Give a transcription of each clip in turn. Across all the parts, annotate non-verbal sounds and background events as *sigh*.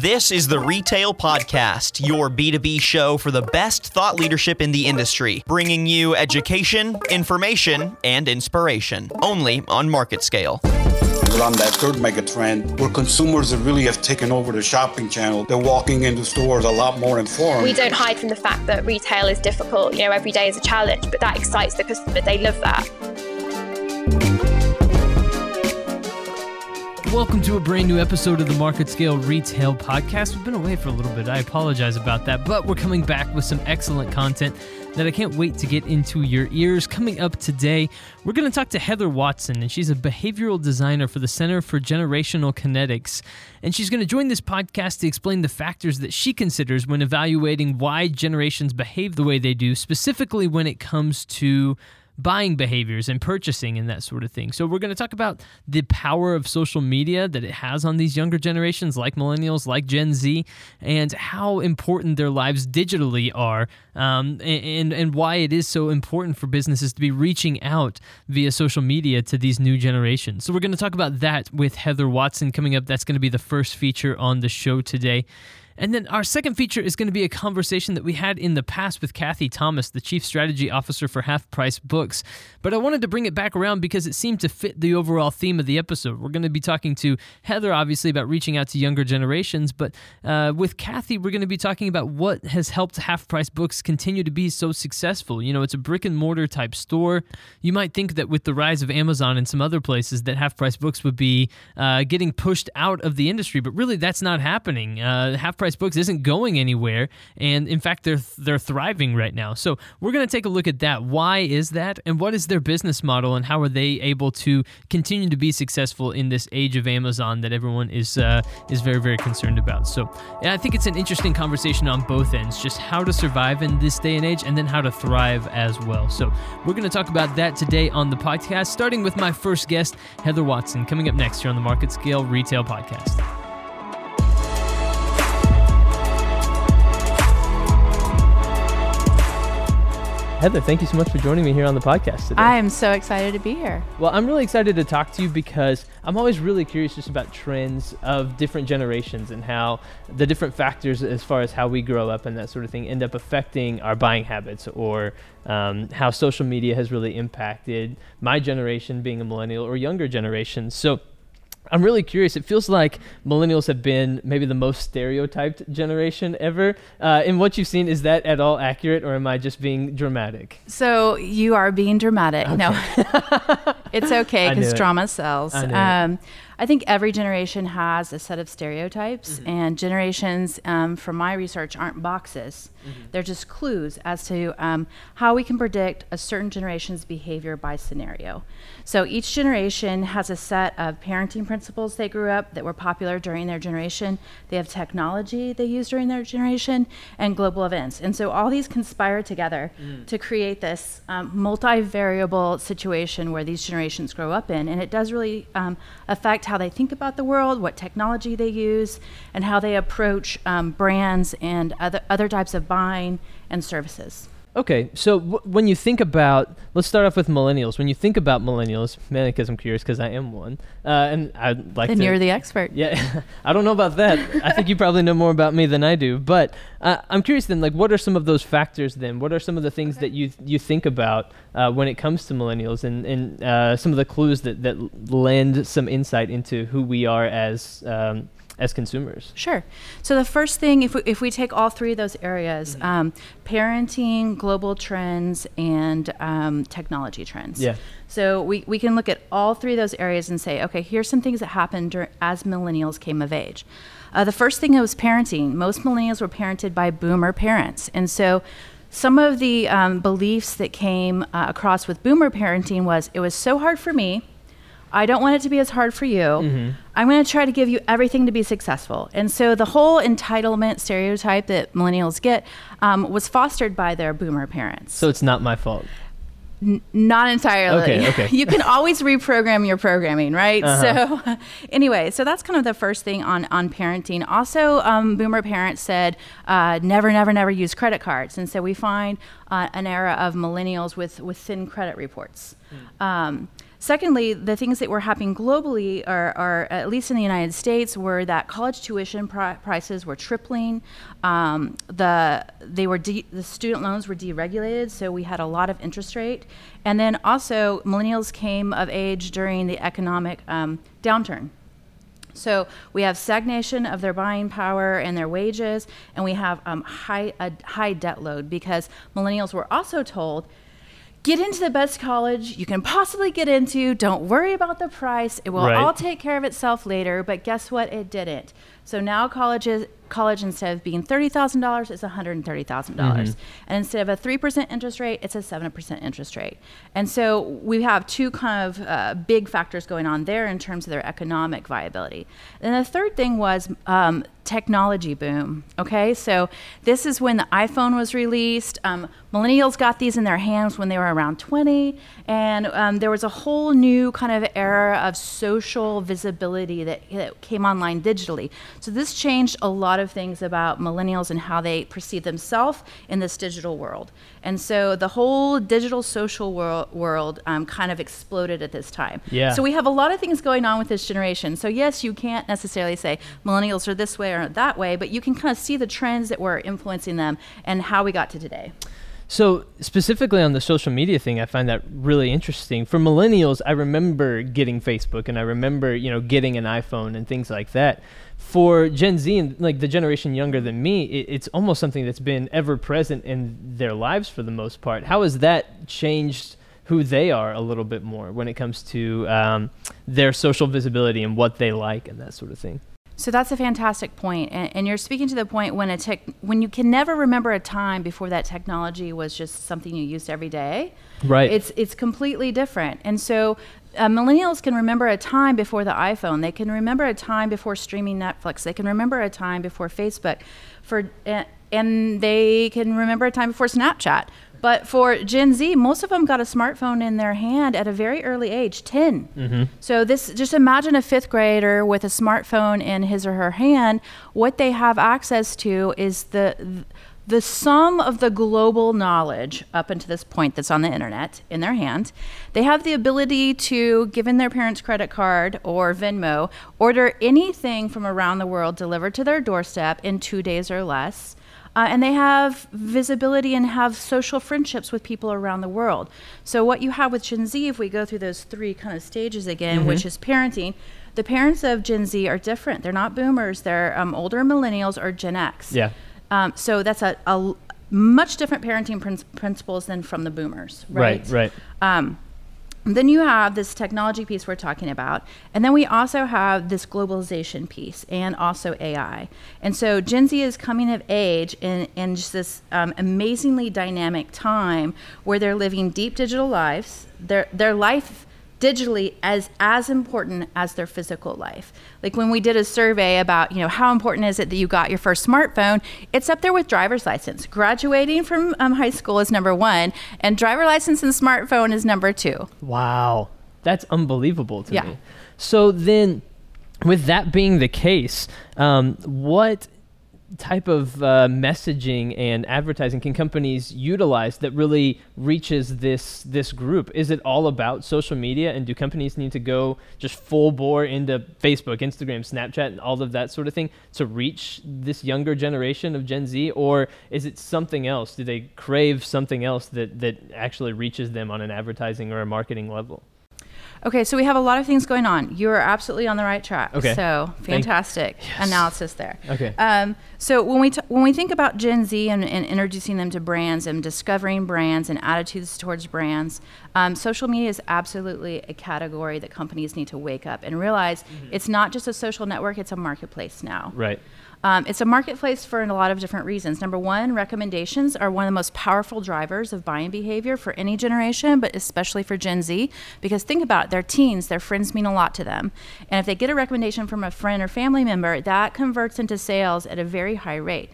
This is the Retail Podcast, your B2B show for the best thought leadership in the industry, bringing you education, information, and inspiration, only on market scale. We're on that third mega trend where consumers really have taken over the shopping channel. They're walking into stores a lot more informed. We don't hide from the fact that retail is difficult. You know, every day is a challenge, but that excites the customer. They love that. Welcome to a brand new episode of the Market Scale Retail Podcast. We've been away for a little bit. I apologize about that, but we're coming back with some excellent content that I can't wait to get into your ears. Coming up today, we're going to talk to Heather Watson, and she's a behavioral designer for the Center for Generational Kinetics. And she's going to join this podcast to explain the factors that she considers when evaluating why generations behave the way they do, specifically when it comes to buying behaviors and purchasing and that sort of thing. So, we're going to talk about the power of social media that it has on these younger generations, like millennials, like Gen Z, and how important their lives digitally are, um, and, and why it is so important for businesses to be reaching out via social media to these new generations. So, we're going to talk about that with Heather Watson coming up. That's going to be the first feature on the show today. And then our second feature is going to be a conversation that we had in the past with Kathy Thomas, the Chief Strategy Officer for Half Price Books. But I wanted to bring it back around because it seemed to fit the overall theme of the episode. We're going to be talking to Heather, obviously, about reaching out to younger generations. But uh, with Kathy, we're going to be talking about what has helped Half Price Books continue to be so successful. You know, it's a brick and mortar type store. You might think that with the rise of Amazon and some other places, that Half Price Books would be uh, getting pushed out of the industry. But really, that's not happening. Uh, Half Price Books isn't going anywhere, and in fact, they're they're thriving right now. So we're going to take a look at that. Why is that, and what is their business model, and how are they able to continue to be successful in this age of Amazon that everyone is uh, is very very concerned about? So I think it's an interesting conversation on both ends, just how to survive in this day and age, and then how to thrive as well. So we're going to talk about that today on the podcast, starting with my first guest, Heather Watson, coming up next here on the Market Scale Retail Podcast. Heather, thank you so much for joining me here on the podcast today. I am so excited to be here. Well, I'm really excited to talk to you because I'm always really curious just about trends of different generations and how the different factors, as far as how we grow up and that sort of thing, end up affecting our buying habits or um, how social media has really impacted my generation, being a millennial or younger generation. So, I'm really curious. It feels like millennials have been maybe the most stereotyped generation ever. Uh, in what you've seen, is that at all accurate, or am I just being dramatic? So you are being dramatic. Okay. No, *laughs* it's *laughs* okay because drama sells. I, um, I think every generation has a set of stereotypes, mm-hmm. and generations, um, from my research, aren't boxes. Mm-hmm. They're just clues as to um, how we can predict a certain generation's behavior by scenario. So each generation has a set of parenting principles they grew up that were popular during their generation. They have technology they used during their generation and global events. And so all these conspire together mm. to create this um, multivariable situation where these generations grow up in. And it does really um, affect how they think about the world, what technology they use, and how they approach um, brands and other, other types of buying and services. Okay, so w- when you think about, let's start off with millennials. When you think about millennials, mainly because I'm curious, because I am one, uh, and I'd like then to. you're the expert. Yeah, *laughs* I don't know about that. I think you probably know more about me than I do. But uh, I'm curious then, like, what are some of those factors then? What are some of the things okay. that you you think about uh, when it comes to millennials, and and uh, some of the clues that that lend some insight into who we are as um, as consumers? Sure. So the first thing, if we, if we take all three of those areas, mm-hmm. um, parenting, global trends, and um, technology trends. Yeah. So we, we can look at all three of those areas and say, okay, here's some things that happened dur- as millennials came of age. Uh, the first thing was parenting. Most millennials were parented by boomer parents. And so some of the um, beliefs that came uh, across with boomer parenting was it was so hard for me I don't want it to be as hard for you. Mm-hmm. I'm going to try to give you everything to be successful. And so the whole entitlement stereotype that millennials get um, was fostered by their boomer parents. So it's not my fault. N- not entirely. Okay, okay. *laughs* you can always reprogram your programming, right? Uh-huh. So, *laughs* anyway, so that's kind of the first thing on on parenting. Also, um, boomer parents said uh, never, never, never use credit cards, and so we find uh, an era of millennials with with thin credit reports. Mm. Um, secondly, the things that were happening globally, are, are at least in the United States, were that college tuition pri- prices were tripling. Um, the they were de- the student loans were deregulated, so we had a lot of interest rate. And then also, millennials came of age during the economic um, downturn. So we have stagnation of their buying power and their wages, and we have um, high a high debt load because millennials were also told, get into the best college you can possibly get into. Don't worry about the price; it will Right. all take care of itself later. But guess what? It didn't. So now colleges college instead of being thirty thousand dollars, is one hundred and thirty thousand dollars, and instead of a three percent interest rate, it's a seven percent interest rate. And so we have two kind of uh, big factors going on there in terms of their economic viability. And the third thing was um, technology boom. Okay, so this is when the iPhone was released. Um, millennials got these in their hands when they were around 20, and um, there was a whole new kind of era of social visibility that, that came online digitally. So this changed a lot of things about millennials and how they perceive themselves in this digital world. And so the whole digital social world, world um, kind of exploded at this time. Yeah. So we have a lot of things going on with this generation. So yes, you can't necessarily say millennials are this way or that way, but you can kind of see the trends that were influencing them and how we got to today. So specifically on the social media thing, I find that really interesting. For millennials, I remember getting Facebook and I remember, you know, getting an iPhone and things like that. For Gen Z and like the generation younger than me, it, it's almost something that's been ever present in their lives for the most part. How has that changed who they are a little bit more when it comes to um, their social visibility and what they like and that sort of thing? So that's a fantastic point, and, and you're speaking to the point when a tech, when you can never remember a time before that technology was just something you used every day. Right. It's it's completely different, and so uh, millennials can remember a time before the iPhone. They can remember a time before streaming Netflix. They can remember a time before Facebook, for uh, and they can remember a time before Snapchat. But for Gen Z, most of them got a smartphone in their hand at a very early age, 10. Mm-hmm. So this just imagine a 5th grader with a smartphone in his or her hand, what they have access to is the the sum of the global knowledge up until this point that's on the internet in their hand. They have the ability to, given their parents' credit card or Venmo, order anything from around the world delivered to their doorstep in two days or less. Uh, and they have visibility and have social friendships with people around the world. So, what you have with Gen Z, if we go through those three kind of stages again, which is parenting, the parents of Gen Z are different. They're not boomers, they're um, older millennials or Gen X. Yeah. Um, so, that's a, a much different parenting prin- principles than from the boomers. Right. Right. right. Um, then you have this technology piece we're talking about, and then we also have this globalization piece and also AI. And so Gen Z is coming of age in, in just this um, amazingly dynamic time where they're living deep digital lives. Their, their life digitally as as important as their physical life. Like when we did a survey about, you know, how important is it that you got your first smartphone? It's up there with driver's license. Graduating from um, high school is number one, and driver license and smartphone is number two. Wow, that's unbelievable to Yeah. me. So then, with that being the case, um, what type of uh, messaging and advertising can companies utilize that really reaches this this group? Is it all about social media, and do companies need to go just full bore into Facebook, Instagram, Snapchat, and all of that sort of thing to reach this younger generation of Gen Z, or is it something else? Do they crave something else that that actually reaches them on an advertising or a marketing level? Okay, so we have a lot of things going on. You are absolutely on the right track. Okay. So fantastic analysis there. Okay. Um, so when we t- when we think about Gen Z and, and introducing them to brands and discovering brands and attitudes towards brands, um, social media is absolutely a category that companies need to wake up and realize it's not just a social network; it's a marketplace now. Right. Um, it's a marketplace for a lot of different reasons. Number one, recommendations are one of the most powerful drivers of buying behavior for any generation, but especially for Gen Z. Because think about it, they're teens, their friends mean a lot to them. And if they get a recommendation from a friend or family member, that converts into sales at a very high rate.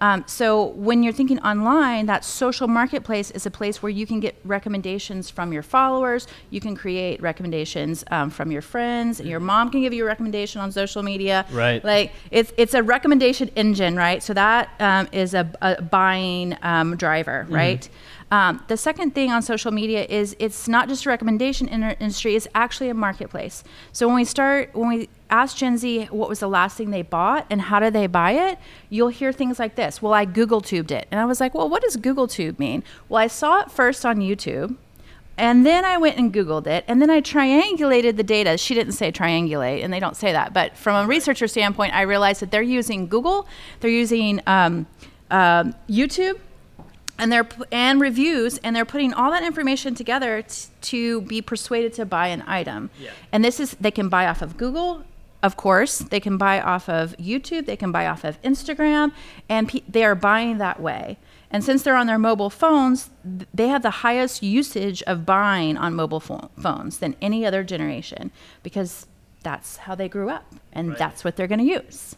Um, so when you're thinking online, that social marketplace is a place where you can get recommendations from your followers. You can create recommendations um, from your friends. and Your mom can give you a recommendation on social media. Right. Like it's it's a recommendation engine, right? So that um, is a, a buying um, driver, right? Um, the second thing on social media is it's not just a recommendation in industry; it's actually a marketplace. So when we start, when we ask Gen Z what was the last thing they bought and how did they buy it, you'll hear things like this. Well, I Google tubed it, and I was like, well, what does Google tube mean? Well, I saw it first on YouTube. And then I went and Googled it, and then I triangulated the data. She didn't say triangulate, and they don't say that. But from a researcher standpoint, I realized that they're using Google, they're using um, um YouTube, and they're and reviews, and they're putting all that information together t- to be persuaded to buy an item. Yeah. And this is they can buy off of Google, of course. They can buy off of YouTube. They can buy off of Instagram, and pe- they are buying that way. And since they're on their mobile phones, they have the highest usage of buying on mobile phones than any other generation because that's how they grew up and right. that's what they're going to use.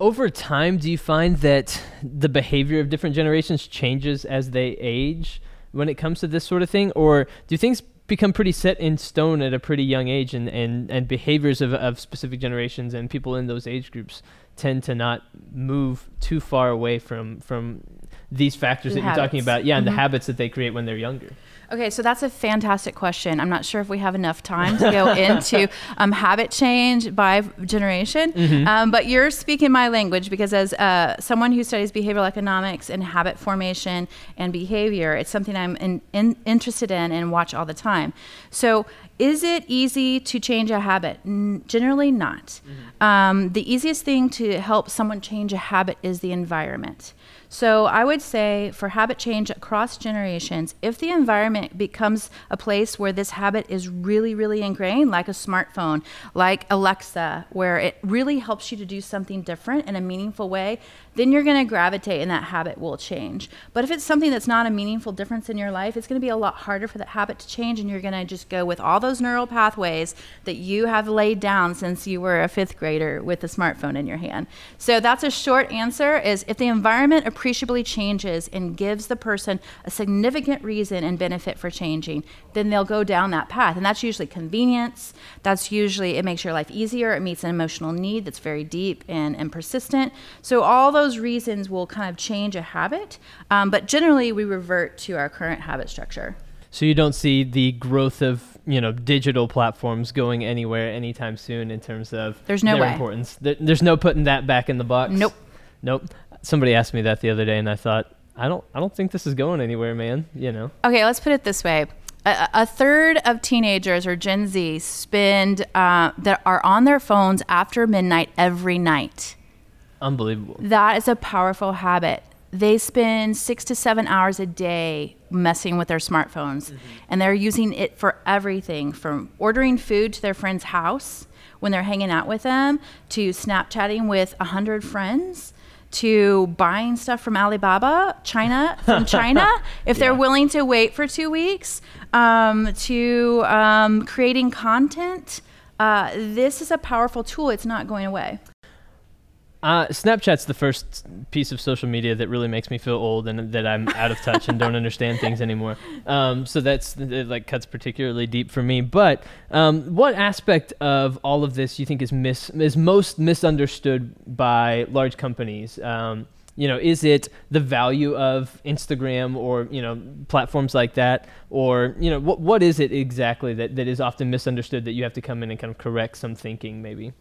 Over time, do you find that the behavior of different generations changes as they age when it comes to this sort of thing? Or do things become pretty set in stone at a pretty young age and, and, and behaviors of, of specific generations and people in those age groups tend to not move too far away from, from these factors the that habits. you're talking about, yeah, and mm-hmm. the habits that they create when they're younger. Okay, so that's a fantastic question. I'm not sure if we have enough time to go *laughs* into um, habit change by generation, mm-hmm. um, but you're speaking my language because, as uh, someone who studies behavioral economics and habit formation and behavior, it's something I'm in, in, interested in and watch all the time. So, is it easy to change a habit? N- generally, not. Mm-hmm. Um, the easiest thing to help someone change a habit is the environment. So I would say for habit change across generations, if the environment becomes a place where this habit is really, really ingrained, like a smartphone, like Alexa, where it really helps you to do something different in a meaningful way, then you're going to gravitate and that habit will change. But if it's something that's not a meaningful difference in your life, it's going to be a lot harder for that habit to change and you're going to just go with all those neural pathways that you have laid down since you were a 5th grader with a smartphone in your hand. So that's a short answer is if the environment appreciably changes and gives the person a significant reason and benefit for changing, then they'll go down that path. And that's usually convenience. That's usually it makes your life easier. It meets an emotional need that's very deep and, and persistent. So all those those reasons will kind of change a habit, um, but generally we revert to our current habit structure. So you don't see the growth of you know digital platforms going anywhere anytime soon in terms of there's no way. importance. There, there's no putting that back in the box. Nope. Nope. Somebody asked me that the other day, and I thought I don't I don't think this is going anywhere, man. You know. Okay, let's put it this way. A, a third of teenagers or Gen Z spend uh, that are on their phones after midnight every night. Unbelievable. That is a powerful habit. They spend six to seven hours a day messing with their smartphones, mm-hmm. and they're using it for everything from ordering food to their friend's house when they're hanging out with them, to Snapchatting with a hundred friends, to buying stuff from Alibaba, China, from *laughs* China, if yeah. they're willing to wait for two weeks, um, to um, creating content. Uh, this is a powerful tool. It's not going away. Uh, Snapchat's the first piece of social media that really makes me feel old and that I'm out of touch and don't understand things anymore. Um, so that's it, like cuts particularly deep for me. But um, what aspect of all of this you think is mis- is most misunderstood by large companies? Um, you know, is it the value of Instagram or you know platforms like that, or you know what what is it exactly that, that is often misunderstood that you have to come in and kind of correct some thinking maybe?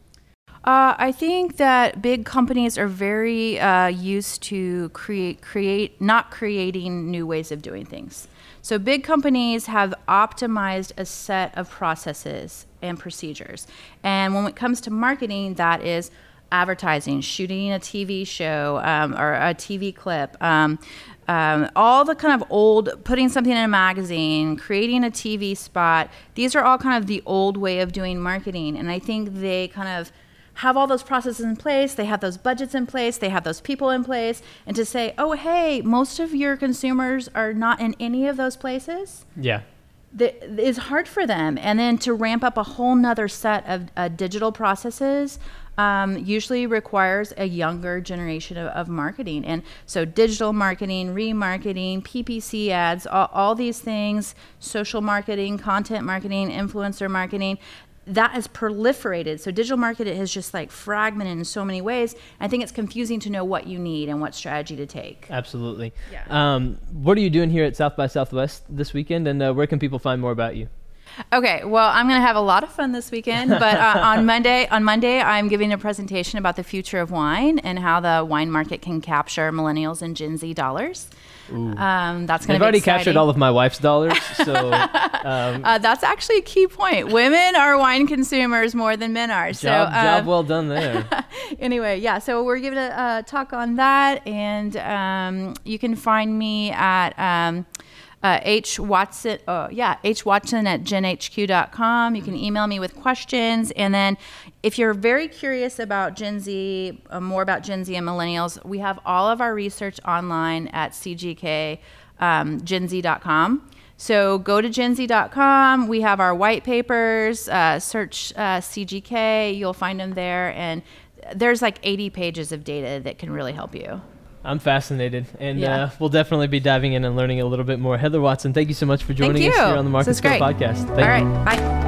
Uh, I think that big companies are very uh, used to create create not creating new ways of doing things. So big companies have optimized a set of processes and procedures, and when it comes to marketing, that is advertising, shooting a TV show um, or a TV clip. Um, um, all the kind of old putting something in a magazine creating a tv spot these are all kind of the old way of doing marketing and i think they kind of have all those processes in place, they have those budgets in place, they have those people in place, and to say, oh, hey, most of your consumers are not in any of those places. Yeah. It's hard for them. And then to ramp up a whole nother set of uh, digital processes um, usually requires a younger generation of, of, marketing. And so, digital marketing, remarketing, PPC ads, all, all these things, social marketing, content marketing, influencer marketing, that has proliferated. So digital marketing has just like fragmented in so many ways. I think it's confusing to know what you need and what strategy to take. Absolutely. Yeah. Um, what are you doing here at South by Southwest this weekend, and uh, where can people find more about you? Okay, well, I'm going to have a lot of fun this weekend, but uh, on *laughs* Monday, on Monday, I'm giving a presentation about the future of wine and how the wine market can capture millennials and Gen Z dollars. Um, that's going I've to be already exciting. captured all of my wife's dollars, *laughs* so um, Uh, that's actually a key point. Women are wine consumers more than men are. So, job, job um, well done there. *laughs* anyway, yeah. So we're giving a, a talk on that, and um, you can find me at um, uh, H Watson. Oh, yeah, H Watson at genhq.com. You can email me with questions, and then if you're very curious about Gen Z, uh, more about Gen Z and millennials, we have all of our research online at CGK. Um, GenZ.com. So go to genz.com. We have our white papers. Uh, search uh, CGK. You'll find them there. And there's like 80 pages of data that can really help you. I'm fascinated, and Yeah. uh, we'll definitely be diving in and learning a little bit more. Heather Watson, thank you so much for joining us here on the Market great. podcast. Thank you. All right. you. Bye.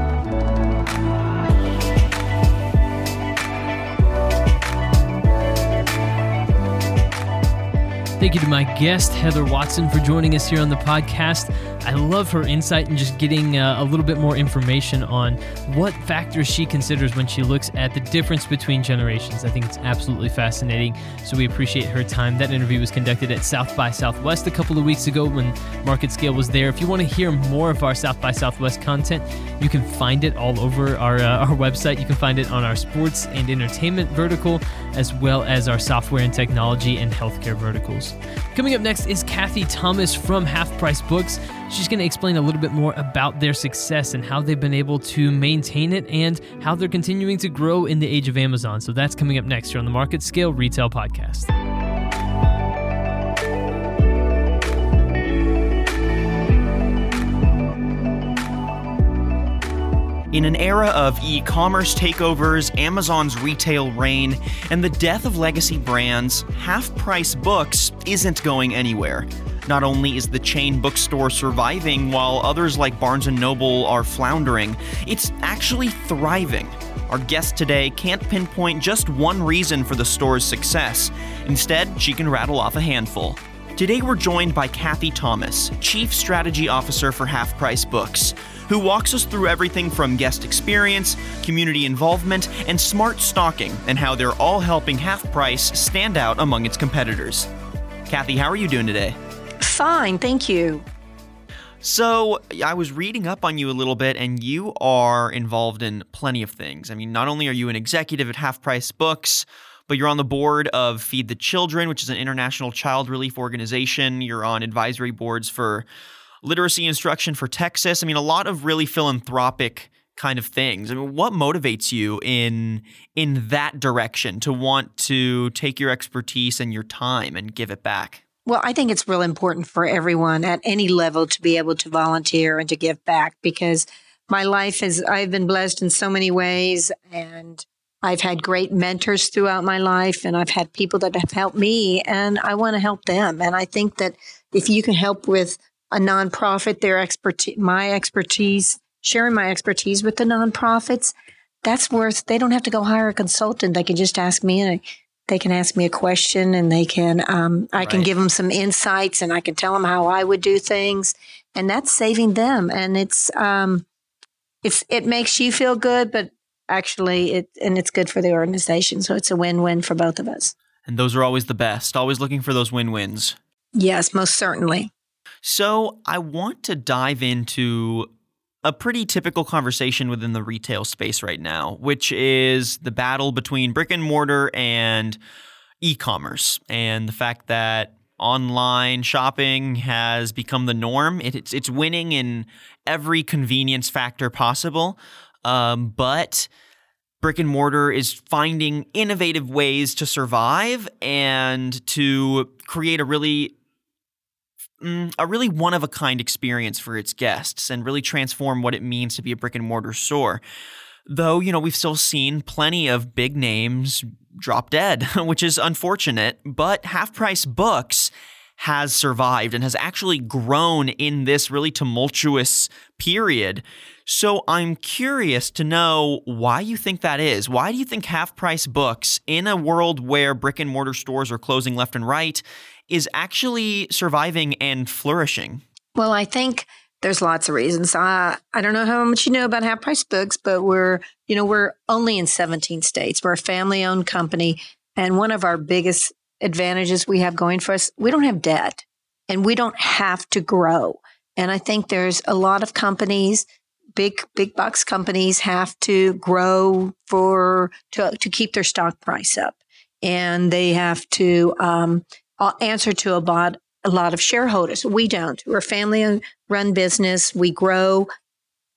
Thank you to my guest, Heather Watson, for joining us here on the podcast. I love her insight and just getting uh, a little bit more information on what factors she considers when she looks at the difference between generations. I think it's absolutely fascinating. So we appreciate her time. That interview was conducted at South by Southwest a couple of weeks ago when Market Scale was there. If you want to hear more of our South by Southwest content, you can find it all over our, uh, our website. You can find it on our sports and entertainment vertical, as well as our software and technology and healthcare verticals. Coming up next is Kathy Thomas from Half Price Books. She's going to explain a little bit more about their success and how they've been able to maintain it and how they're continuing to grow in the age of Amazon. So that's coming up next here on the Market Scale Retail Podcast. In an era of e commerce takeovers, Amazon's retail reign, and the death of legacy brands, Half Price Books isn't going anywhere. Not only is the chain bookstore surviving while others like Barnes & Noble are floundering, it's actually thriving. Our guest today can't pinpoint just one reason for the store's success. Instead, she can rattle off a handful. Today we're joined by Kathy Thomas, Chief Strategy Officer for Half Price Books, who walks us through everything from guest experience, community involvement, and smart stocking, and how they're all helping Half Price stand out among its competitors. Kathy, how are you doing today? Fine, thank you. So, I was reading up on you a little bit, and you are involved in plenty of things. I mean, not only are you an executive at Half Price Books, but you're on the board of Feed the Children, which is an international child relief organization. You're on advisory boards for literacy instruction for Texas. I mean, a lot of really philanthropic kind of things. I mean, what motivates you in in that direction to want to take your expertise and your time and give it back? Well, I think it's real important for everyone at any level to be able to volunteer and to give back because my life is, I've been blessed in so many ways and I've had great mentors throughout my life and I've had people that have helped me and I want to help them. And I think that if you can help with a nonprofit, their expertise, my expertise, sharing my expertise with the nonprofits, that's worth, they don't have to go hire a consultant. They can just ask me and they can ask me a question and they can, um, I can give them some insights and I can tell them how I would do things. And that's saving them. And it's, um, it's, it makes you feel good, but actually it, and it's good for the organization. So it's a win-win for both of us. And those are always the best, always looking for those win-wins. Yes, most certainly. So, I want to dive into a pretty typical conversation within the retail space right now, which is the battle between brick and mortar and e commerce, and the fact that online shopping has become the norm. It, it's, it's winning in every convenience factor possible. Um, but brick and mortar is finding innovative ways to survive and to create a really mm, a really one of a kind experience for its guests and really transform what it means to be a brick and mortar store. Though, you know, we've still seen plenty of big names drop dead, *laughs* which is unfortunate, but Half Price Books has survived and has actually grown in this really tumultuous period. So I'm curious to know why you think that is. Why do you think half price books in a world where brick and mortar stores are closing left and right is actually surviving and flourishing? Well, I think there's lots of reasons. I I don't know how much you know about half price books, but we're you know we're only in 17 states. We're a family owned company, and one of our biggest advantages we have going for us, we don't have debt, and we don't have to grow. And I think there's a lot of companies, big big box companies, have to grow for to to keep their stock price up, and they have to um, answer to a lot a lot of shareholders. We don't. We're a family run business. We grow,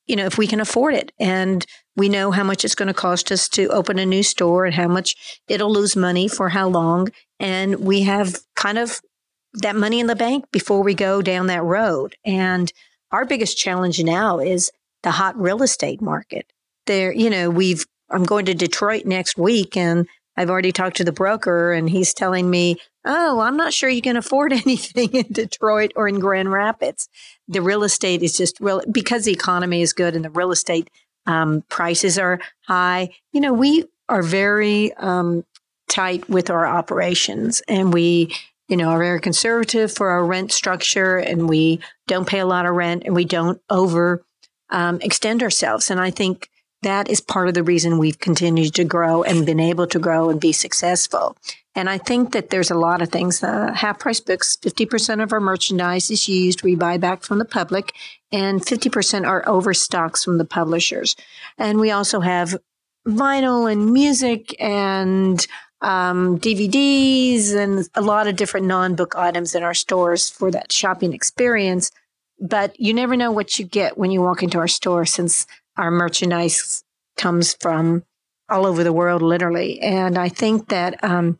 you know, if we can afford it. And we know how much it's going to cost us to open a new store and how much it'll lose money for how long. And we have kind of that money in the bank before we go down that road. And our biggest challenge now is the hot real estate market. There, you know, we've, I'm going to Detroit next week and I've already talked to the broker and he's telling me, oh, I'm not sure you can afford *laughs* anything in Detroit or in Grand Rapids. The real estate is just real because the economy is good and the real estate um, prices are high. You know, we are very um, tight with our operations and we, you know, are very conservative for our rent structure and we don't pay a lot of rent and we don't over um, extend ourselves. And I think that is part of the reason we've continued to grow and been able to grow and be successful. And I think that there's a lot of things. Uh, half price books, 50% of our merchandise is used. We buy back from the public, and 50% are overstocks from the publishers. And we also have vinyl and music and um, DVDs and a lot of different non book items in our stores for that shopping experience. But you never know what you get when you walk into our store since our merchandise comes from all over the world, literally. And I think that um,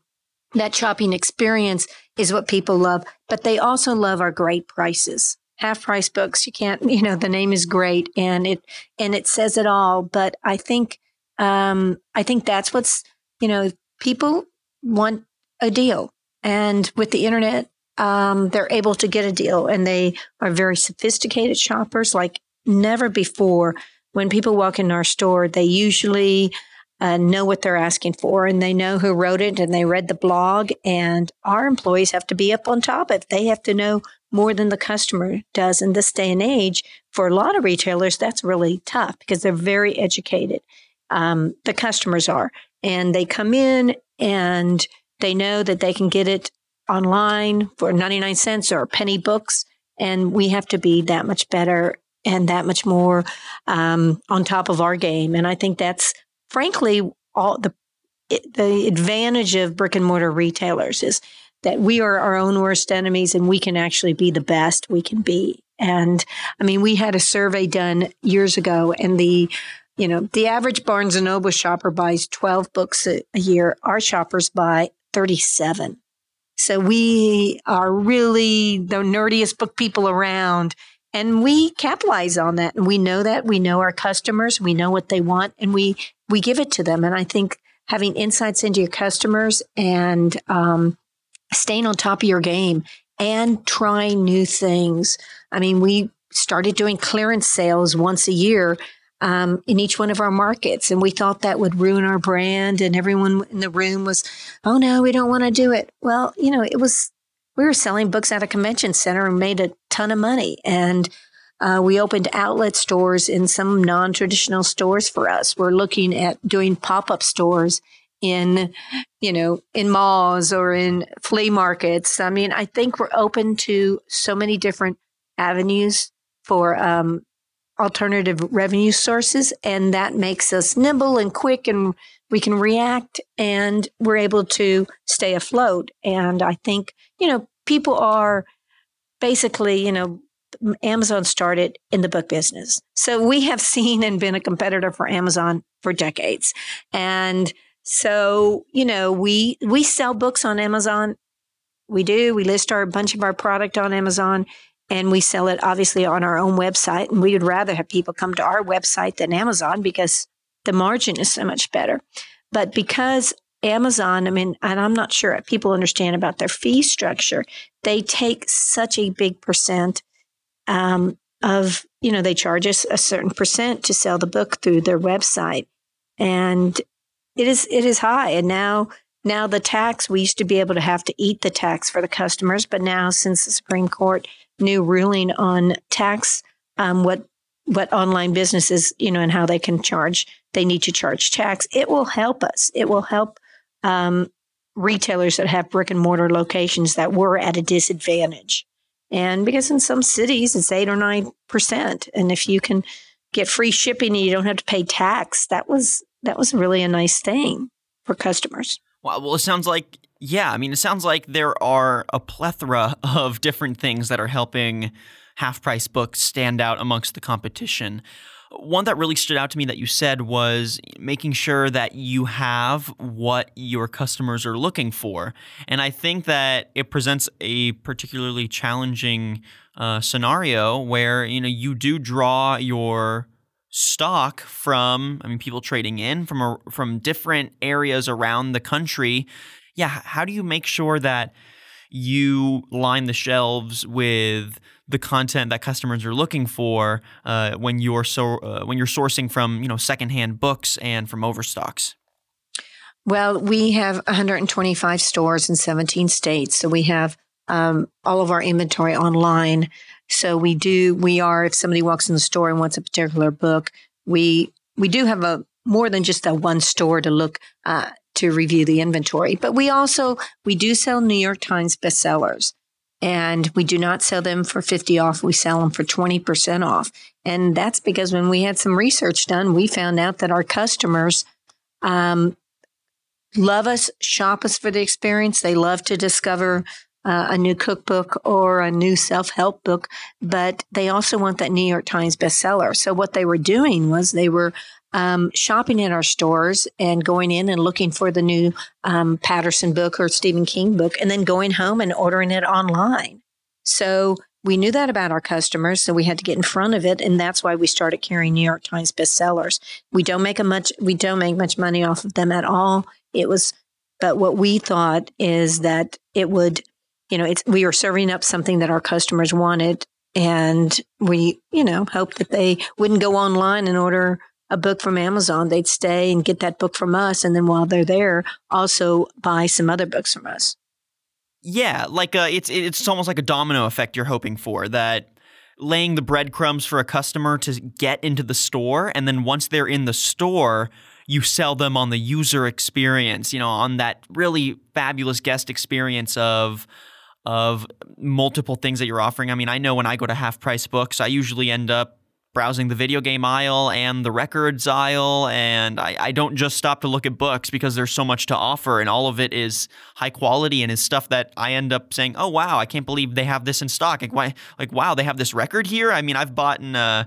that shopping experience is what people love, but they also love our great prices. Half price books, you can't, *laughs* you know, the name is great and it and it says it all. But I think um, I think that's what's you know people want a deal, and with the internet, um, they're able to get a deal, and they are very sophisticated shoppers like never before when people walk in our store, they usually uh, know what they're asking for and they know who wrote it and they read the blog. And our employees have to be up on top of it. They have to know more than the customer does in this day and age. For a lot of retailers, that's really tough because they're very educated. Um, the customers are, and they come in and they know that they can get it online for 99 cents or penny books. And we have to be that much better and that much more um, on top of our game. And I think that's frankly all the the advantage of brick and mortar retailers is that we are our own worst enemies and we can actually be the best we can be. And I mean, we had a survey done years ago and the you know, the average Barnes and Noble shopper buys 12 books a, a year. Our shoppers buy 37. So we are really the nerdiest book people around and we capitalize on that and we know that. We know our customers we know what they want and we we give it to them. And i think having insights into your customers and um, staying on top of your game and trying new things. I mean we started doing clearance sales once a year um, in each one of our markets and we thought that would ruin our brand and everyone in the room was oh no we don't want to do it well you know it was we were selling books at a convention center and made a ton of money. And uh, we opened outlet stores in some non traditional stores for us. We're looking at doing pop up stores in, you know, in malls or in flea markets. I mean, I think we're open to so many different avenues for um, alternative revenue sources, and that makes us nimble and quick and we can react and we're able to stay afloat. And I think, you know, people are basically, you know, Amazon started in the book business. So we have *laughs* seen and been a competitor for Amazon for decades. And so, you know, we we sell books on Amazon. We do. We list our bunch of our product on Amazon and we sell it obviously on our own website and we would rather have people come to our website than Amazon because the margin is so much better. But because Amazon, I mean, and I'm not sure people understand about their fee structure. They take such a big percent um, of, you know, they charge us a certain percent to sell the book through their website, and it is it is high. And now now the tax, we used to be able to have to eat the tax for the customers, but now since the Supreme Court new ruling on tax, um, what what online businesses, you know, and how they can charge, they need to charge tax. It will help us. It will help um, retailers that have brick and mortar locations that were at a disadvantage. And because in some cities it's eight or nine percent, and if you can get free shipping and you don't have to pay tax, that was that was really a nice thing for customers. Wow. Well, it sounds like yeah. I mean, it sounds like there are a plethora *laughs* of different things that are helping half price books stand out amongst the competition. One that really stood out to me that you said was making sure that you have what your customers are looking for. And I think that it presents a particularly challenging uh, scenario where you know you do draw your stock from I mean people trading in from a, from different areas around the country. Yeah, how do you make sure that you line the shelves with the content that customers are looking for uh, when you're so uh, when you're sourcing from you know secondhand books and from overstocks? Well, we have 125 stores in 17 states, so we have um, all of our inventory online. So we do, we are, if somebody walks in the store and wants a particular book, we, we do have a more than just a one store to look, uh, to review the inventory, but we also, we do sell New York Times bestsellers and we do not sell them for 50 off. We sell them for 20% off. And that's because when we had some research done, we found out that our customers, um, love us, shop us for the experience. They love to discover uh, a new cookbook or a new self help book, but they also want that New York Times bestseller. So what they were doing was they were um, shopping in our stores and going in and looking for the new um, Patterson book or Stephen King book, and then going home and ordering it online. So we knew that about our customers, so we had to get in front of it, and that's why we started carrying New York Times bestsellers. We don't make a much we don't make much money off of them at all. It was, but what we thought is that it would you know, it's we were serving up something that our customers wanted, and we, you know, hope that they wouldn't go online and order a book from Amazon. They'd stay and get that book from us, and then while they're there, also buy some other books from us. Yeah, like uh, it's it's almost like a domino effect you're hoping for that laying the breadcrumbs for a customer to get into the store, and then once they're in the store, you sell them on the user experience, you know, on that really fabulous guest experience of of multiple things that you're offering. I mean, I know when I go to half price books, I usually end up browsing the video game aisle and the records aisle. And I, I, don't just stop to look at books because there's so much to offer. And all of it is high quality and is stuff that I end up saying, oh, wow, I can't believe they have this in stock. Like, why, like wow, they have this record here. I mean, I've bought in, uh,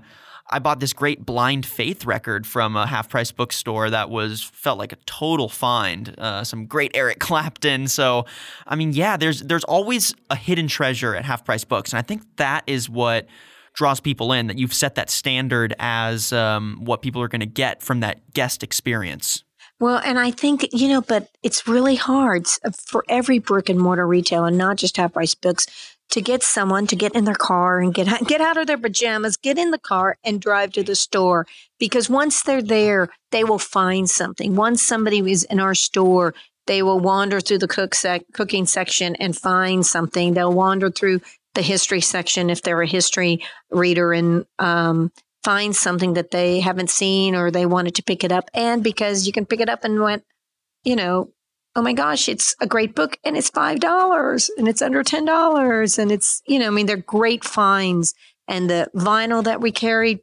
I bought this great Blind Faith record from a half price bookstore that was felt like a total find. Uh, some great Eric *laughs* Clapton. So, I mean, yeah, there's there's always a hidden treasure at half price books, and I think that is what draws people in. That you've set that standard as um, what people are going to get from that guest experience. Well, and I think, you know, but it's really hard for every brick and mortar retailer, and not just half price books, to get someone to get in their car and get *laughs* get out of their pajamas, get in the car and drive to the store because once they're there, they will find something. Once somebody is in our store, they will wander through the cook sec- cooking section and find something. They'll wander through the history section if they're a history reader and um, find something that they haven't seen or they wanted to pick it up. And because you can pick it up and went, you know, oh my gosh, it's a great book and it's $5 and it's under $10 and it's, you know, I mean, they're great finds. And the vinyl that we carry,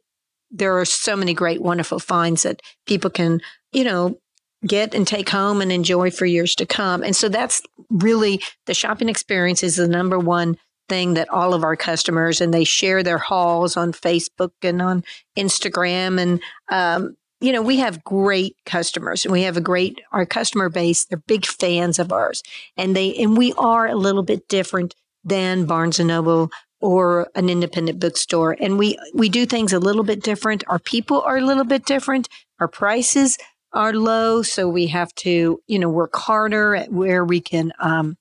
there are so many great, wonderful finds that people can, you know, get and take home and enjoy for years to come. And so that's really the shopping experience is the number one thing that all of our customers and they share their hauls on Facebook and on Instagram and um, you know, we have great customers and we have a great, our customer base, they're big fans of ours and they, and we are a little bit different than Barnes and Noble or an independent bookstore. And we, we do things a little bit different. Our people are a little bit different. Our prices are low. So we have to, you know, work harder at where we can um,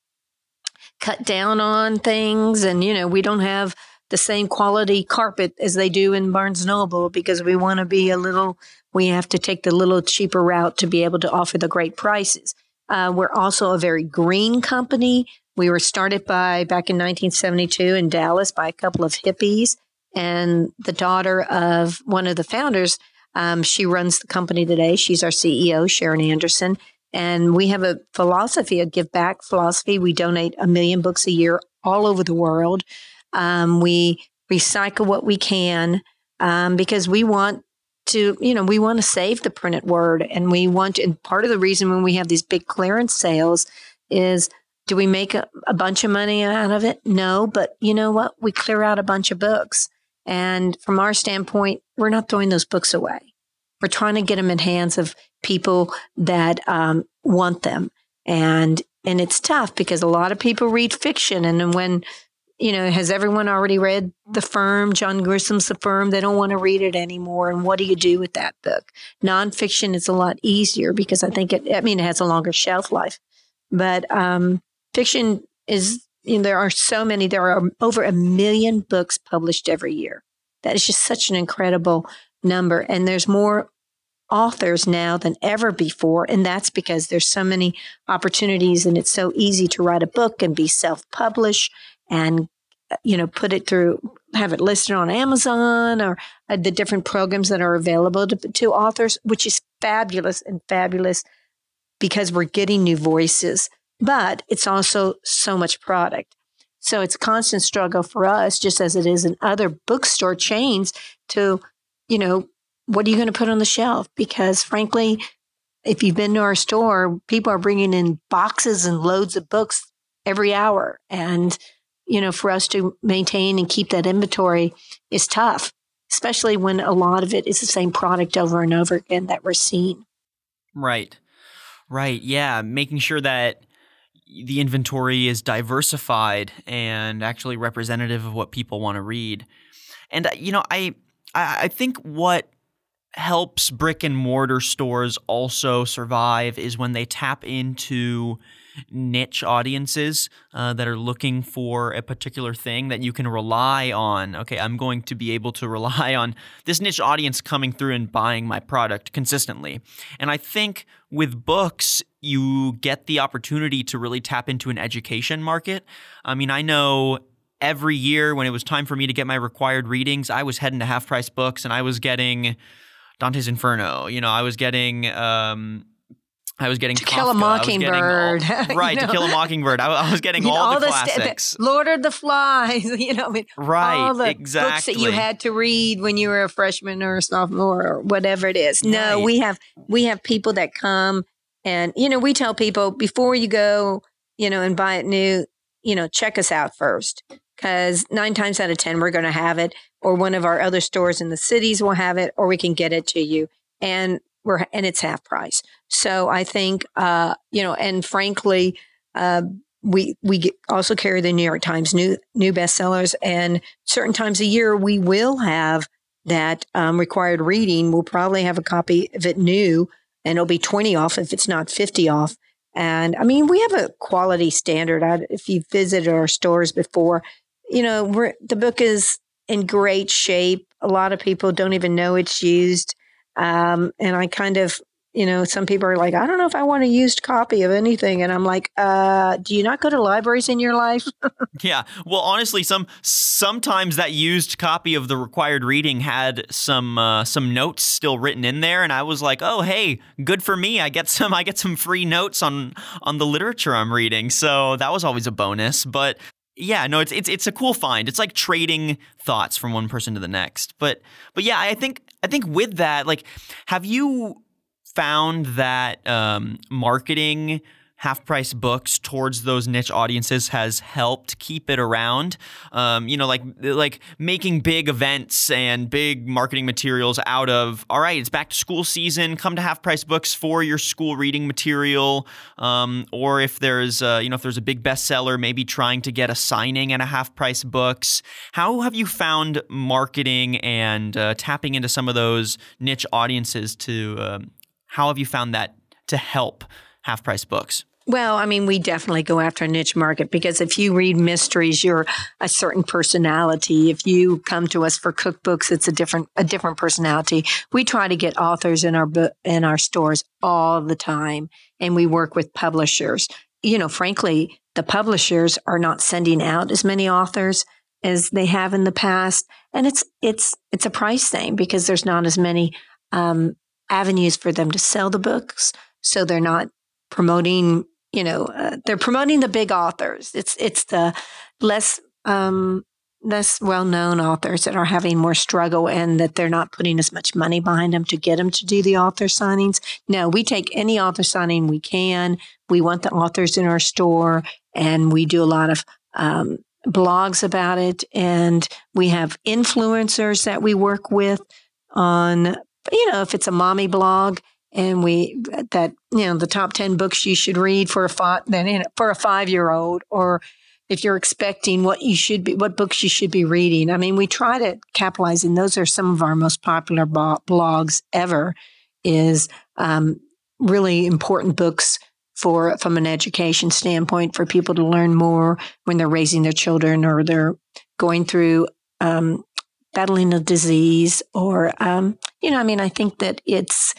cut down on things. And, you know, we don't have the same quality carpet as they do in Barnes Noble because we want to be a little, we have to take the little cheaper route to be able to offer the great prices. Uh, we're also a very green company. We were started by back in 1972 in Dallas by a couple of hippies and the daughter of one of the founders. Um, she runs the company today. She's our CEO, Sharon Anderson. And we have a philosophy, a give back philosophy. We donate a million books a year all over the world. Um, we recycle what we can um, because we want to, you know, we want to save the printed word. And we want, to, and part of the reason when we have these big clearance sales is do we make a, a bunch of money out of it? No, but you know what? We clear out a bunch of books. And from our standpoint, we're not throwing those books away. We're trying to get them in hands of people that um, want them. And and it's tough because a lot of people read fiction, and when you know, has everyone already read The Firm, John Grisham's The Firm? They don't want to read it anymore. And what do you do with that book? Nonfiction is a lot easier because I think it, I mean, it has a longer shelf life. But um, fiction is, you know, there are so many, there are over a million books published every year. That is just such an incredible number. And there's more authors now than ever before. And that's because there's so many opportunities and it's so easy to write a book and be self published and you know put it through have it listed on amazon or uh, the different programs that are available to, to authors which is fabulous and fabulous because we're getting new voices but it's also so much product so it's a constant struggle for us just as it is in other bookstore chains to you know what are you going to put on the shelf because frankly if you've been to our store people are bringing in boxes and loads of books every hour and you know, for us to maintain and keep that inventory is tough, especially when a lot of it is the same product over and over again that we're seeing. Right. Right. Yeah. Making sure that the inventory is diversified and actually representative of what people want to read. And uh, you know, I I think what helps brick and mortar stores also survive is when they tap into niche audiences uh, that are looking for a particular thing that you can rely on. Okay, I'm going to be able to *laughs* rely on this niche audience coming through and buying my product consistently. And I think with books, you get the opportunity to really tap into an education market. I mean, I know every year when it was time for me to get my required readings, I was heading to half price books and I was getting Dante's Inferno. You know, I was getting um, I was getting to kill a mockingbird, all, *laughs* *laughs* right? you know? To kill a mockingbird. I, I was getting all, all, the, the classics. St- Lord of the Flies. *laughs* You know, I mean, right? All the exactly. books that you had to read when you were a freshman or a sophomore or whatever it is. Right. No, we have we have people that come and you know we tell people before you go, you know, and buy it new, you know, check us out first because nine times out of ten we're going to have it, or one of our other stores in the cities will have it, or we can get it to you. And we're and it's half price. So I think uh, you know, and frankly, uh, we we also carry the New York Times new new bestsellers, and certain times a year we will have that um, required reading. We'll probably have a copy of it new, and it'll be twenty off if it's not fifty off. And I mean, we have a quality standard. I, if you've visited our stores before, you know, the book is in great shape. A lot of people don't even know it's used. Um, and I kind of, you know, some people are like, I don't know if I want a used copy of anything. And I'm like, uh, do you not go to libraries in your life? *laughs* yeah. Well, honestly, some sometimes that used copy of the required reading had some uh, some notes still written in there, and I was like, oh, hey, good for me. I get some I get some free notes on on the literature I'm reading. So that was always a bonus. But yeah, no, it's it's it's a cool find. It's like trading thoughts from one person to the next. But but yeah, I think I think with that, like, have you found that um, marketing half price books towards those niche audiences has helped keep it around. Um, you know, like like making big events and big marketing materials out of. All right, it's back to school season. Come to half price books for your school reading material. Um, or if there's you know if there's a big bestseller, maybe trying to get a signing at a half price books. How have you found marketing and uh, tapping into some of those niche audiences to um, How have you found that to help half price books? Well, I mean, we definitely go after a niche market because if you read mysteries, you're a certain personality. If you come to us for cookbooks, it's a different a different personality. We try to get authors in our book in our stores all the time, and we work with publishers. You know, frankly, the publishers are not sending out as many authors as they have in the past, and it's it's it's a price thing because there's not as many um, avenues for them to sell the books, so they're not promoting you know, uh, they're promoting the big authors. It's it's the less um, less well known authors that are having more struggle and that they're not putting as much money behind them to get them to do the author signings. No, we take any author signing we can. We want the authors in our store, and we do a lot of um, blogs about it. And we have influencers that we work with on, you know, if it's a mommy blog and we that you know the top 10 books you should read for a five then for a 5 year old or if you're expecting what you should be what books you should be reading. I mean we try to capitalize and those are some of our most popular blogs ever is um, really important books for from an education standpoint for people to learn more when they're raising their children or they're going through um, battling a disease or um, you know i mean i think that it's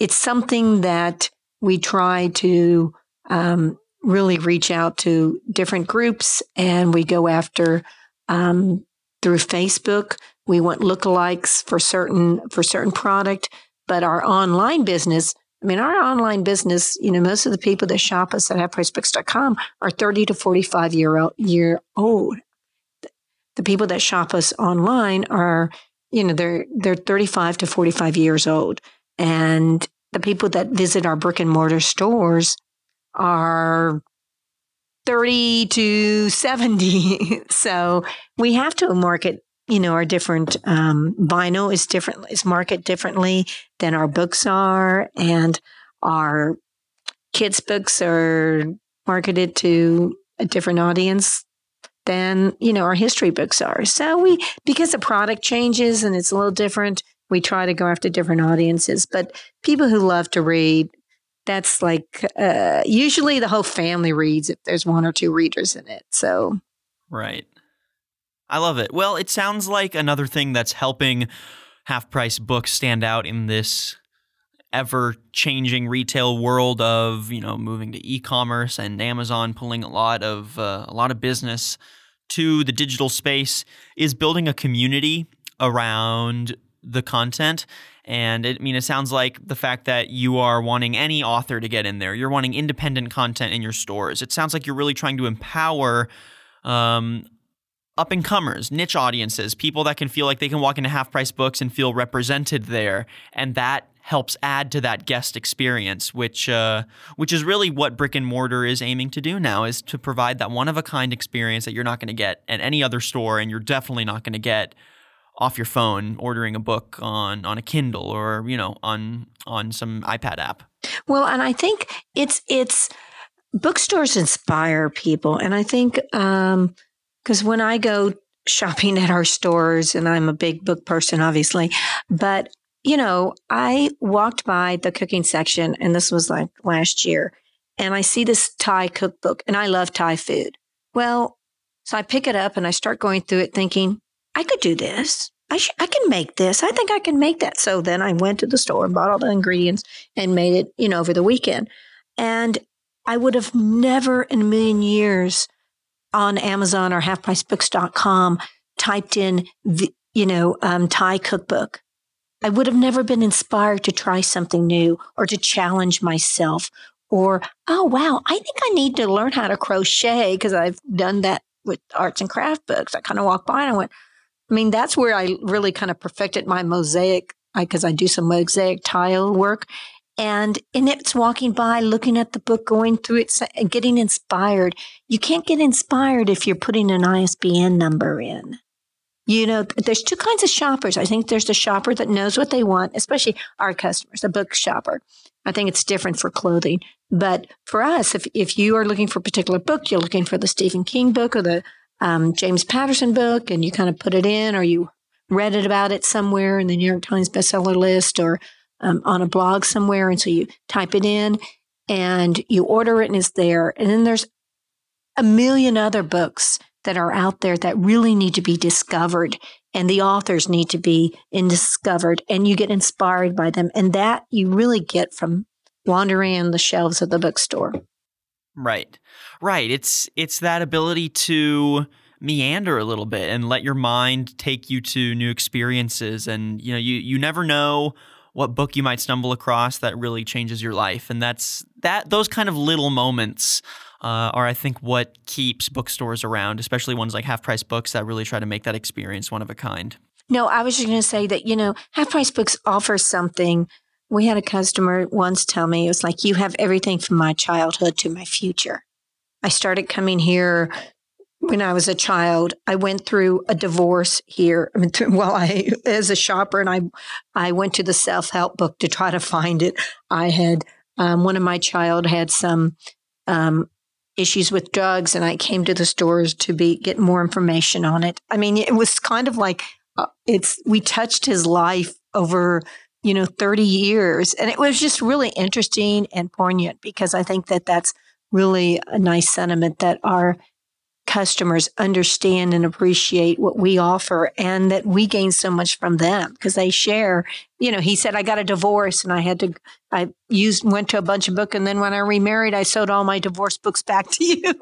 it's something that we try to um, really reach out to different groups and we go after um, through Facebook. We want lookalikes for certain for certain product, but our online business. I mean, our online business. You know, most of the people that shop us at halfpricebooks.com are thirty to forty-five year old, year old. The people that shop us online are, you know, they're they're thirty-five to forty-five years old. And the people that visit our brick and mortar stores are 30 to 70. *laughs* so we have to market, you know, our different um, vinyl is different, is market differently than our books are. And our kids' books are marketed to a different audience than, you know, our history books are. So we, because the product changes and it's a little different, we try to go after different audiences, but people who love to read, that's like uh, usually the whole family reads if there's one or two readers in it. So, right. I love it. Well, it sounds like another thing that's helping half price books stand out in this ever changing retail world of you know moving to e-commerce and Amazon pulling a lot of uh, a lot of business to the digital space is building a community around the content. And it, I mean, it sounds like the fact that you are wanting any author to get in there, you're wanting independent content in your stores. It sounds like you're really trying to empower um, up and comers, niche audiences, people that can feel like they can walk into half price books and feel represented there. And that helps add to that guest experience, which uh, which is really what brick and mortar is aiming to do now, is to provide that one of a kind experience that you're not going to get at any other store, and you're definitely not going to get off your phone ordering a book on on a Kindle or you know on on some iPad app. Well, and I think it's it's bookstores inspire people, and I think because um, when I go shopping at our stores, and I'm a big book person, obviously, but you know, I walked by the cooking section, and this was like last year, and I see this Thai cookbook, and I love Thai food. Well, so I pick it up and I start going through it thinking, I could do this. I, sh- I can make this. I think I can make that. So then I went to the store and bought all the ingredients and made it, you know, over the weekend. And I would have never in a million years on Amazon or halfpricebooks.com typed in, the, you know, um, Thai cookbook. I would have never been inspired to try something new or to challenge myself or, oh, wow, I think I need to learn how to crochet because I've done that with arts and craft books. I kind of walked by and I went, I mean, that's where I really kind of perfected my mosaic because I, I do some mosaic tile work. And and it's walking by, looking at the book, going through it, and getting inspired. You can't get inspired if you're putting an ISBN number in. You know, there's two kinds of shoppers. I think there's the shopper that knows what they want, especially our customers, the book shopper. I think it's different for clothing. But for us, if, if you are looking for a particular book, you're looking for the Stephen King book or the um, James Patterson book and you kind of put it in or you read it about it somewhere in the New York Times bestseller list or um, on a blog somewhere. And so you type it in and you order it and it's there. And then there's a million other books that are out there that really need to be discovered and the authors need to be discovered and you get inspired by them. And that you really get from wandering in the shelves of the bookstore. Right. Right. It's it's that ability to meander a little bit and let your mind take you to new experiences and you know you you never know what book you might stumble across that really changes your life and that's that those kind of little moments uh, are I think what keeps bookstores around, especially ones like Half Price Books that really try to make that experience one of a kind. No, I was just going to say that you know Half Price Books offer something. We had a customer once tell me it was like you have everything from my childhood to my future. I started coming here when I was a child. I went through a divorce here. I mean, *laughs* while I, as a shopper, and I, I went to the self help book to try to find it. I had um, one of my child had some um, issues with drugs, and I came to the stores to be get more information on it. I mean, it was kind of like uh, it's we touched his life over you know 30 years. And it was just really interesting and poignant because i think that that's really a nice sentiment that our customers understand and appreciate what we offer and that we gain so much from them because they share. You know he said i got a divorce and i had to i used went to a bunch of books and then when i remarried i sold all my divorce books back to you.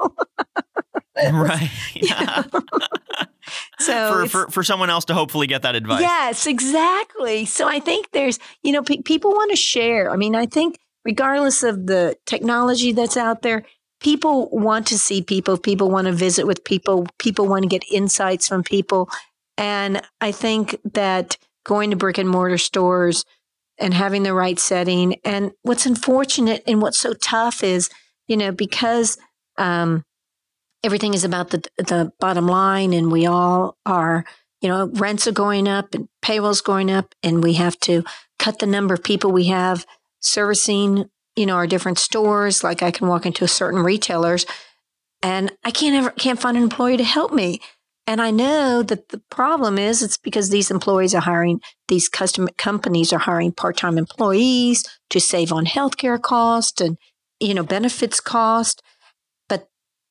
Right. *laughs* Yeah. *laughs* *laughs* so for, for, for someone else to hopefully get that advice yes exactly so i think there's you know pe- people want to share i mean i think regardless of the technology that's out there people want to see people, people want to visit with people, people want to get insights from people. And I think that going to brick and mortar stores and having the right setting. And what's unfortunate and what's so tough is, you know, because um, everything is about the the bottom line, and we all are, you know, rents are going up and payrolls going up, and we have to cut the number of people we have servicing you know, our different stores. Like I can walk into certain retailers and I can't ever can't find an employee to help me. And I know that the problem is it's because these employees are hiring these custom companies are hiring part-time employees to save on healthcare cost and you know benefits cost,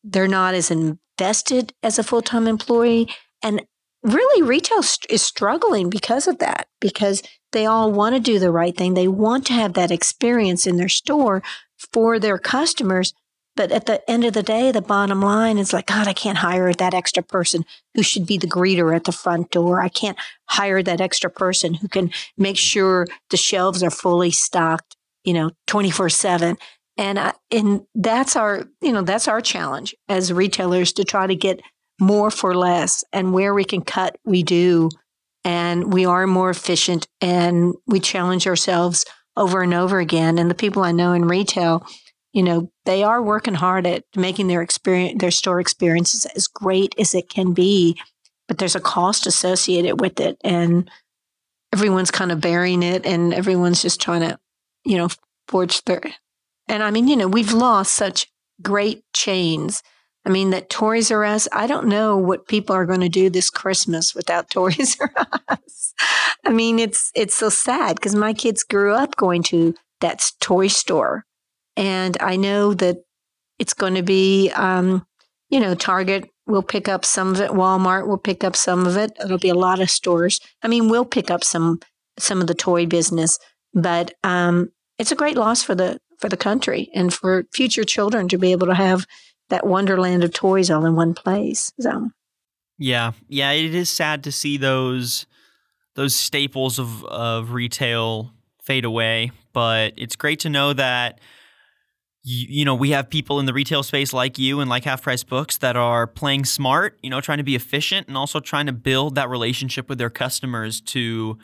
they're not as invested as a full-time employee. And really retail is struggling because of that because they all want to do the right thing. They want to have that experience in their store for their customers. But at the end of the day the bottom line is like god i can't hire that extra person who should be the greeter at the front door. I can't hire that extra person who can make sure the shelves are fully stocked you know 24 7 and I, and that's our you know that's our challenge as retailers to try to get more for less and where we can cut, we do. And we are more efficient and we challenge ourselves over and over again. And the people I know in retail, you know, they are working hard at making their experience, their store experiences as great as it can be. But there's a cost associated with it. And everyone's kind of bearing it and everyone's just trying to, you know, forge their. And I mean, you know, we've lost such great chains I mean, that Toys R Us, I don't know what people are going to do this Christmas without *laughs* Toys R Us. I mean, it's, it's so sad because my kids grew up going to that toy store. And I know that it's going to be, um, you know, Target will pick up some of it. Walmart will pick up some of it. It'll be a lot of stores. I mean, we'll pick up some, some of the toy business, but, um, it's a great loss for the, for the country and for future children to be able to have that wonderland of toys all in one place. So, yeah, yeah, it is sad to see those those staples of of retail fade away, but it's great to know that you, you know we have people in the retail space like you and like Half Price Books that are playing smart, you know, trying to be efficient and also trying to build that relationship with their customers to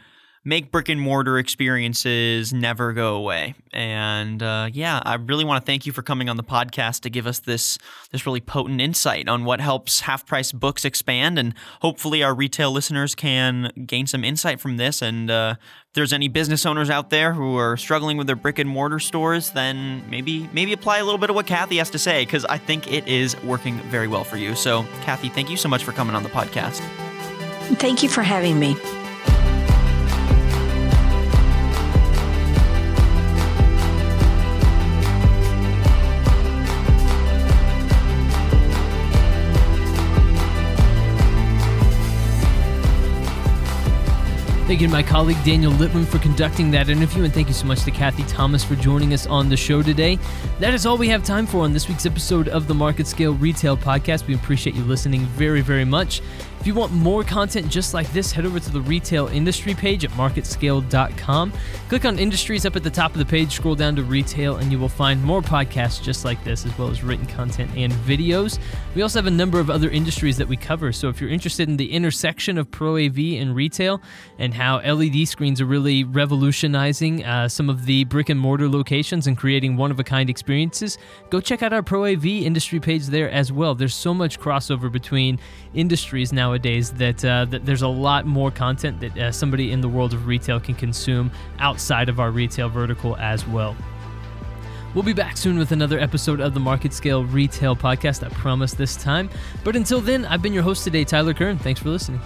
make brick and mortar experiences never go away. And uh, yeah, I really want to thank you for coming on the podcast to give us this this really potent insight on what helps half price books expand, and hopefully our retail listeners can gain some insight from this. And uh, if there's any business owners out there who are struggling with their brick and mortar stores, then maybe maybe apply a little bit of what Kathy has to say because I think it is working very well for you. So, Kathy, thank you so much for coming on the podcast. Thank you for having me. Thank you to my colleague Daniel Littman for conducting that interview, and thank you so much to Kathy Thomas for joining us on the show today. That is all we have time for on this week's episode of the Market Scale Retail Podcast. We appreciate you listening very, very much. If you want more content just like this, head over to the retail industry page at marketscale.com. Click on industries up at the top of the page, scroll down to retail, and you will find more podcasts just like this, as well as written content and videos. We also have a number of other industries that we cover. So if you're interested in the intersection of Pro AV and retail and how LED screens are really revolutionizing uh, some of the brick and mortar locations and creating one of a kind experiences, go check out our Pro AV industry page there as well. There's so much crossover between industries now nowadays that, uh, that there's a lot more content that uh, somebody in the world of retail can consume outside of our retail vertical as well. We'll be back soon with another episode of the Market Scale Retail Podcast. I promise this time. But until then, I've been your host today, Tyler Kern. Thanks for listening.